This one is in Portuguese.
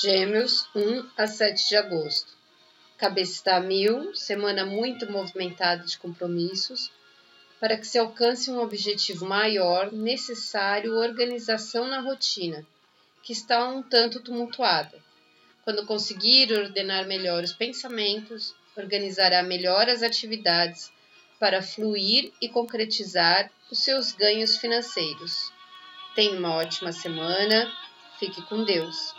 Gêmeos, 1 a 7 de agosto. Cabeça está a mil, semana muito movimentada de compromissos. Para que se alcance um objetivo maior, necessário organização na rotina, que está um tanto tumultuada. Quando conseguir ordenar melhor os pensamentos, organizará melhor as atividades para fluir e concretizar os seus ganhos financeiros. Tenha uma ótima semana, fique com Deus.